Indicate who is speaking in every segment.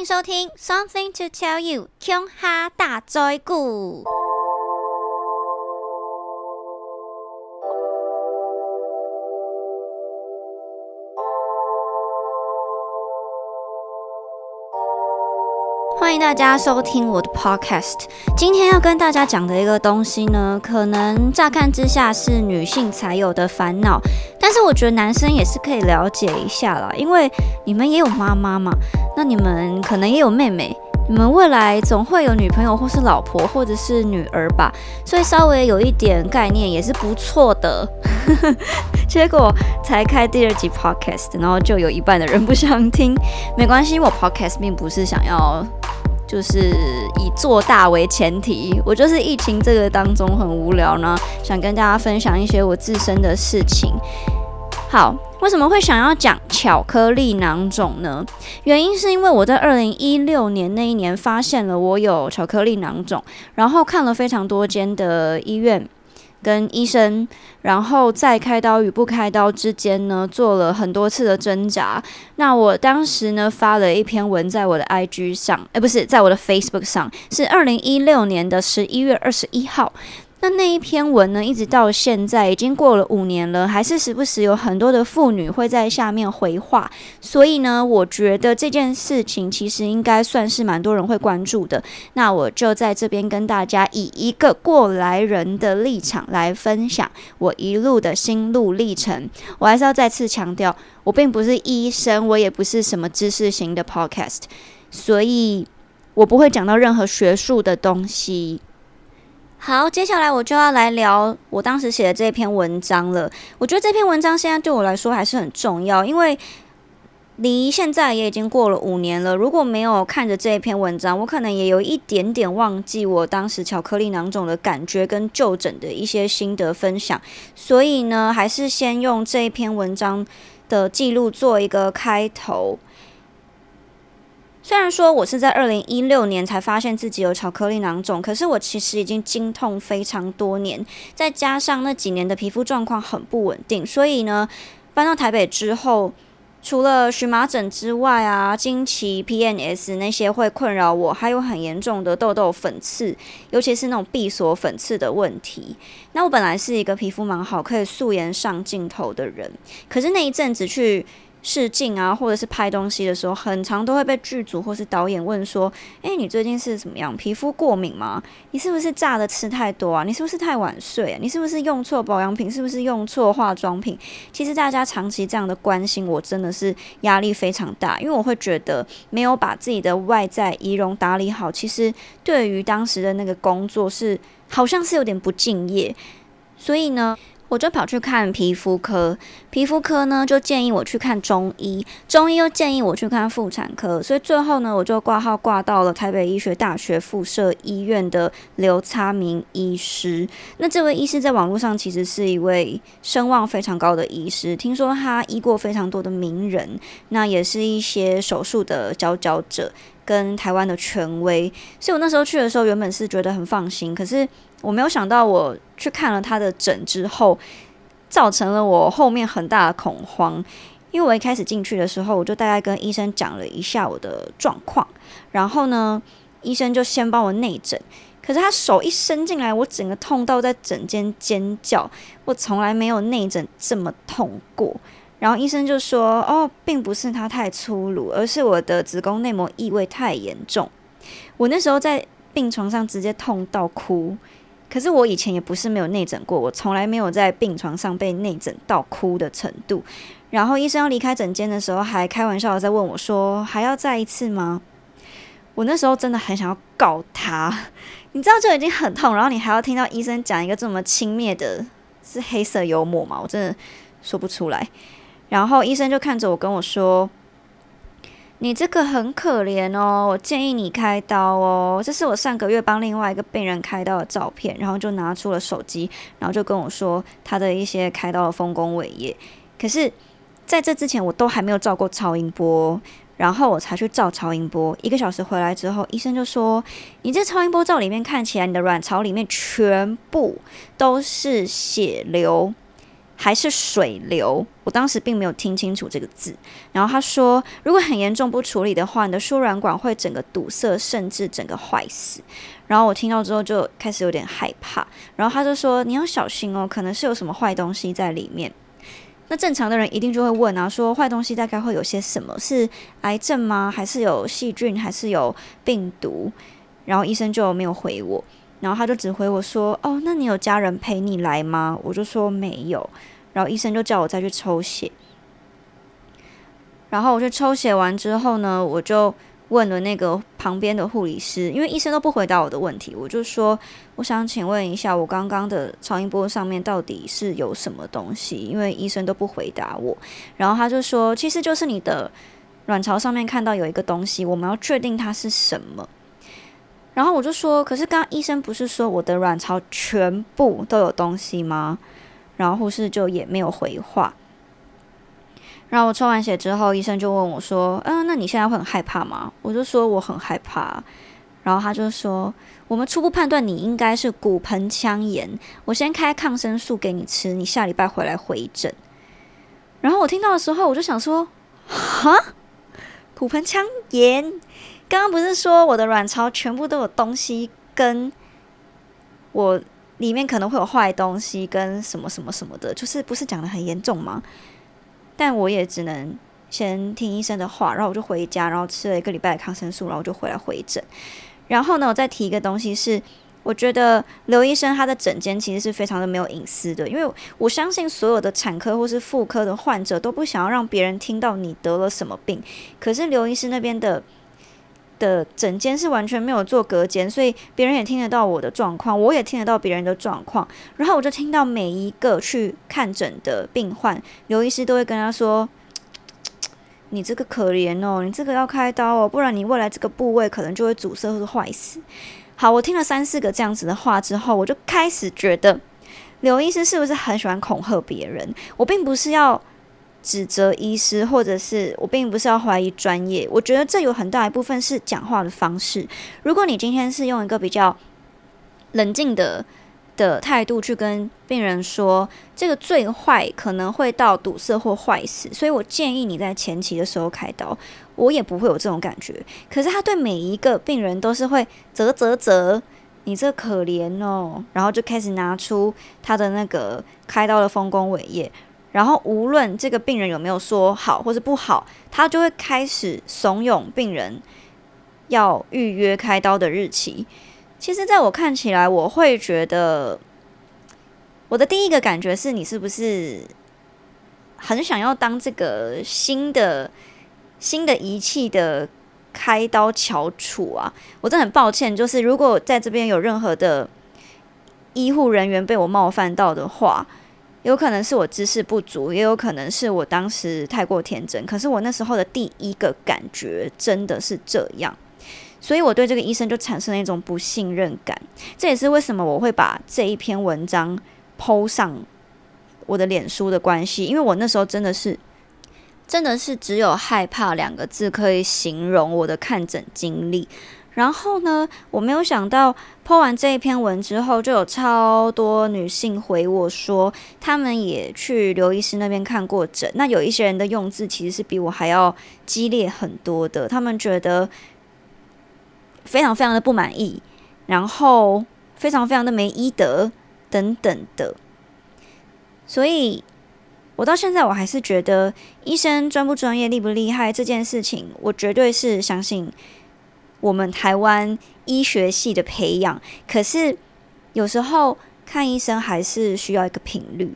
Speaker 1: 迎收听《Something to Tell You》琼哈大灾故。欢迎大家收听我的 podcast。今天要跟大家讲的一个东西呢，可能乍看之下是女性才有的烦恼，但是我觉得男生也是可以了解一下啦，因为你们也有妈妈嘛，那你们可能也有妹妹，你们未来总会有女朋友或是老婆或者是女儿吧，所以稍微有一点概念也是不错的。结果才开第二集 podcast，然后就有一半的人不想听，没关系，我 podcast 并不是想要。就是以做大为前提，我就是疫情这个当中很无聊呢，想跟大家分享一些我自身的事情。好，为什么会想要讲巧克力囊肿呢？原因是因为我在二零一六年那一年发现了我有巧克力囊肿，然后看了非常多间的医院。跟医生，然后在开刀与不开刀之间呢，做了很多次的挣扎。那我当时呢，发了一篇文在我的 IG 上，哎，不是在我的 Facebook 上，是二零一六年的十一月二十一号。那那一篇文呢，一直到现在已经过了五年了，还是时不时有很多的妇女会在下面回话。所以呢，我觉得这件事情其实应该算是蛮多人会关注的。那我就在这边跟大家以一个过来人的立场来分享我一路的心路历程。我还是要再次强调，我并不是医生，我也不是什么知识型的 podcast，所以我不会讲到任何学术的东西。好，接下来我就要来聊我当时写的这篇文章了。我觉得这篇文章现在对我来说还是很重要，因为离现在也已经过了五年了。如果没有看着这一篇文章，我可能也有一点点忘记我当时巧克力囊肿的感觉跟就诊的一些心得分享。所以呢，还是先用这一篇文章的记录做一个开头。虽然说我是在二零一六年才发现自己有巧克力囊肿，可是我其实已经经痛非常多年，再加上那几年的皮肤状况很不稳定，所以呢，搬到台北之后，除了荨麻疹之外啊，经期、PNS 那些会困扰我，还有很严重的痘痘、粉刺，尤其是那种闭锁粉刺的问题。那我本来是一个皮肤蛮好、可以素颜上镜头的人，可是那一阵子去。试镜啊，或者是拍东西的时候，很常都会被剧组或是导演问说：“诶，你最近是怎么样？皮肤过敏吗？你是不是炸的吃太多啊？你是不是太晚睡啊？你是不是用错保养品？是不是用错化妆品？”其实大家长期这样的关心，我真的是压力非常大，因为我会觉得没有把自己的外在仪容打理好，其实对于当时的那个工作是好像是有点不敬业，所以呢。我就跑去看皮肤科，皮肤科呢就建议我去看中医，中医又建议我去看妇产科，所以最后呢，我就挂号挂到了台北医学大学附设医院的刘差明医师。那这位医师在网络上其实是一位声望非常高的医师，听说他医过非常多的名人，那也是一些手术的佼佼者。跟台湾的权威，所以我那时候去的时候，原本是觉得很放心。可是我没有想到，我去看了他的诊之后，造成了我后面很大的恐慌。因为我一开始进去的时候，我就大概跟医生讲了一下我的状况，然后呢，医生就先帮我内诊。可是他手一伸进来，我整个痛到在整间尖叫。我从来没有内诊这么痛过。然后医生就说：“哦，并不是他太粗鲁，而是我的子宫内膜异位太严重。”我那时候在病床上直接痛到哭。可是我以前也不是没有内诊过，我从来没有在病床上被内诊到哭的程度。然后医生要离开诊间的时候，还开玩笑的在问我说：“还要再一次吗？”我那时候真的很想要告他。你知道就已经很痛，然后你还要听到医生讲一个这么轻蔑的，是黑色幽默吗？我真的说不出来。然后医生就看着我跟我说：“你这个很可怜哦，我建议你开刀哦。”这是我上个月帮另外一个病人开刀的照片，然后就拿出了手机，然后就跟我说他的一些开刀的丰功伟业。可是在这之前，我都还没有照过超音波，然后我才去照超音波。一个小时回来之后，医生就说：“你这超音波照里面看起来，你的卵巢里面全部都是血流。”还是水流？我当时并没有听清楚这个字。然后他说，如果很严重不处理的话，你的输卵管会整个堵塞，甚至整个坏死。然后我听到之后就开始有点害怕。然后他就说，你要小心哦，可能是有什么坏东西在里面。那正常的人一定就会问啊，说坏东西大概会有些什么？是癌症吗？还是有细菌？还是有病毒？然后医生就没有回我。然后他就只回我说：“哦，那你有家人陪你来吗？”我就说没有。然后医生就叫我再去抽血。然后我去抽血完之后呢，我就问了那个旁边的护理师，因为医生都不回答我的问题，我就说：“我想请问一下，我刚刚的超音波上面到底是有什么东西？”因为医生都不回答我。然后他就说：“其实就是你的卵巢上面看到有一个东西，我们要确定它是什么。”然后我就说，可是刚刚医生不是说我的卵巢全部都有东西吗？然后护士就也没有回话。然后我抽完血之后，医生就问我说：“嗯，那你现在会很害怕吗？”我就说我很害怕。然后他就说：“我们初步判断你应该是骨盆腔炎，我先开抗生素给你吃，你下礼拜回来回诊。”然后我听到的时候，我就想说：“哈，骨盆腔炎。”刚刚不是说我的卵巢全部都有东西，跟我里面可能会有坏东西，跟什么什么什么的，就是不是讲的很严重吗？但我也只能先听医生的话，然后我就回家，然后吃了一个礼拜的抗生素，然后就回来回诊。然后呢，我再提一个东西是，我觉得刘医生他的诊间其实是非常的没有隐私的，因为我相信所有的产科或是妇科的患者都不想要让别人听到你得了什么病，可是刘医师那边的。的整间是完全没有做隔间，所以别人也听得到我的状况，我也听得到别人的状况。然后我就听到每一个去看诊的病患，刘医师都会跟他说：“你这个可怜哦，你这个要开刀哦，不然你未来这个部位可能就会阻塞或者坏死。”好，我听了三四个这样子的话之后，我就开始觉得刘医师是不是很喜欢恐吓别人？我并不是要。指责医师，或者是我并不是要怀疑专业，我觉得这有很大一部分是讲话的方式。如果你今天是用一个比较冷静的的态度去跟病人说，这个最坏可能会到堵塞或坏死，所以我建议你在前期的时候开刀，我也不会有这种感觉。可是他对每一个病人都是会啧啧啧，你这可怜哦，然后就开始拿出他的那个开刀的丰功伟业。然后无论这个病人有没有说好或是不好，他就会开始怂恿病人要预约开刀的日期。其实，在我看起来，我会觉得我的第一个感觉是你是不是很想要当这个新的新的仪器的开刀翘楚啊？我真的很抱歉，就是如果在这边有任何的医护人员被我冒犯到的话。有可能是我知识不足，也有可能是我当时太过天真。可是我那时候的第一个感觉真的是这样，所以我对这个医生就产生了一种不信任感。这也是为什么我会把这一篇文章剖上我的脸书的关系，因为我那时候真的是，真的是只有害怕两个字可以形容我的看诊经历。然后呢，我没有想到，剖完这一篇文之后，就有超多女性回我说，他们也去刘医师那边看过诊。那有一些人的用字其实是比我还要激烈很多的，他们觉得非常非常的不满意，然后非常非常的没医德等等的。所以，我到现在我还是觉得，医生专不专业、厉不厉害这件事情，我绝对是相信。我们台湾医学系的培养，可是有时候看医生还是需要一个频率。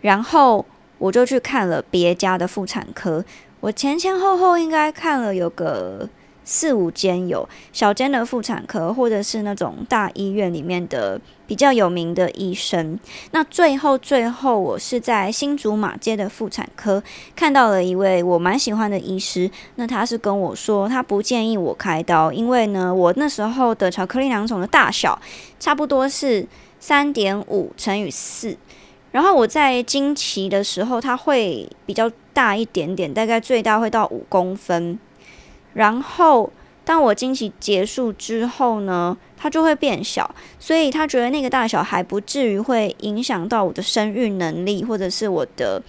Speaker 1: 然后我就去看了别家的妇产科，我前前后后应该看了有个。四五间有小间的妇产科，或者是那种大医院里面的比较有名的医生。那最后最后，我是在新竹马街的妇产科看到了一位我蛮喜欢的医师。那他是跟我说，他不建议我开刀，因为呢，我那时候的巧克力囊肿的大小差不多是三点五乘以四，然后我在经期的时候，它会比较大一点点，大概最大会到五公分。然后当我经期结束之后呢，它就会变小，所以他觉得那个大小还不至于会影响到我的生育能力，或者是我的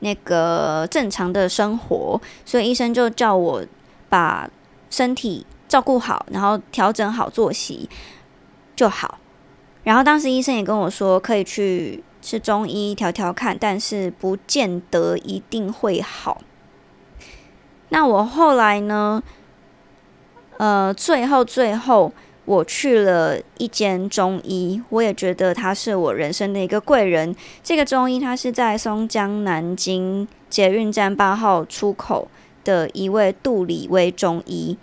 Speaker 1: 那个正常的生活，所以医生就叫我把身体照顾好，然后调整好作息就好。然后当时医生也跟我说，可以去吃中医调调看，但是不见得一定会好。那我后来呢？呃，最后最后，我去了一间中医，我也觉得他是我人生的一个贵人。这个中医他是在松江南京捷运站八号出口的一位杜里威中医。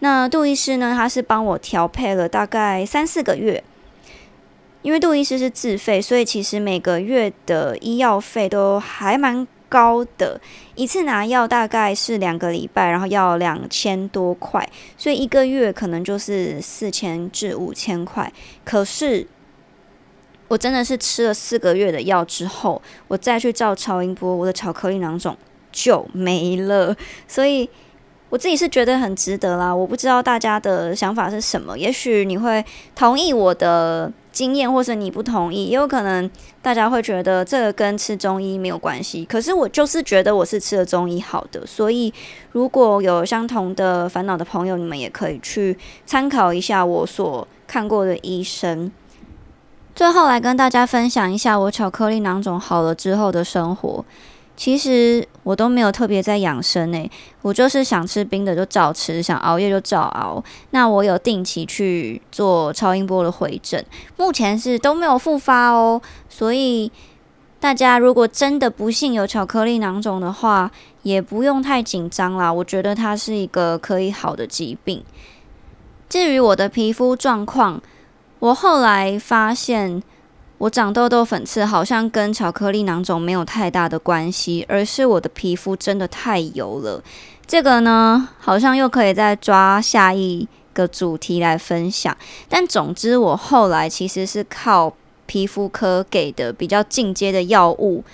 Speaker 1: 那杜医师呢，他是帮我调配了大概三四个月，因为杜医师是自费，所以其实每个月的医药费都还蛮。高的一次拿药大概是两个礼拜，然后要两千多块，所以一个月可能就是四千至五千块。可是我真的是吃了四个月的药之后，我再去照超音波，我的巧克力囊肿就没了。所以我自己是觉得很值得啦。我不知道大家的想法是什么，也许你会同意我的。经验，或是你不同意，也有可能大家会觉得这个跟吃中医没有关系。可是我就是觉得我是吃了中医好的，所以如果有相同的烦恼的朋友，你们也可以去参考一下我所看过的医生。最后来跟大家分享一下我巧克力囊肿好了之后的生活。其实我都没有特别在养生诶，我就是想吃冰的就照吃，想熬夜就照熬。那我有定期去做超音波的回诊，目前是都没有复发哦。所以大家如果真的不幸有巧克力囊肿的话，也不用太紧张啦。我觉得它是一个可以好的疾病。至于我的皮肤状况，我后来发现。我长痘痘、粉刺，好像跟巧克力囊肿没有太大的关系，而是我的皮肤真的太油了。这个呢，好像又可以再抓下一个主题来分享。但总之，我后来其实是靠皮肤科给的比较进阶的药物，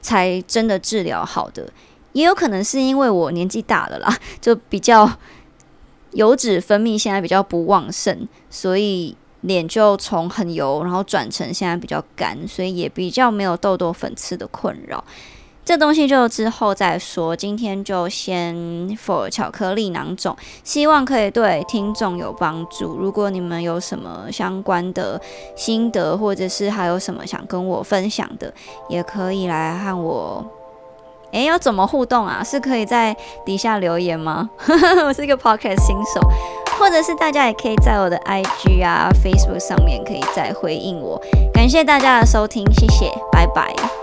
Speaker 1: 才真的治疗好的。也有可能是因为我年纪大了啦，就比较油脂分泌现在比较不旺盛，所以。脸就从很油，然后转成现在比较干，所以也比较没有痘痘粉刺的困扰。这东西就之后再说，今天就先 for 巧克力囊肿，希望可以对听众有帮助。如果你们有什么相关的心得，或者是还有什么想跟我分享的，也可以来和我。诶，要怎么互动啊？是可以在底下留言吗？我是一个 podcast 新手。或者是大家也可以在我的 IG 啊、Facebook 上面可以再回应我，感谢大家的收听，谢谢，拜拜。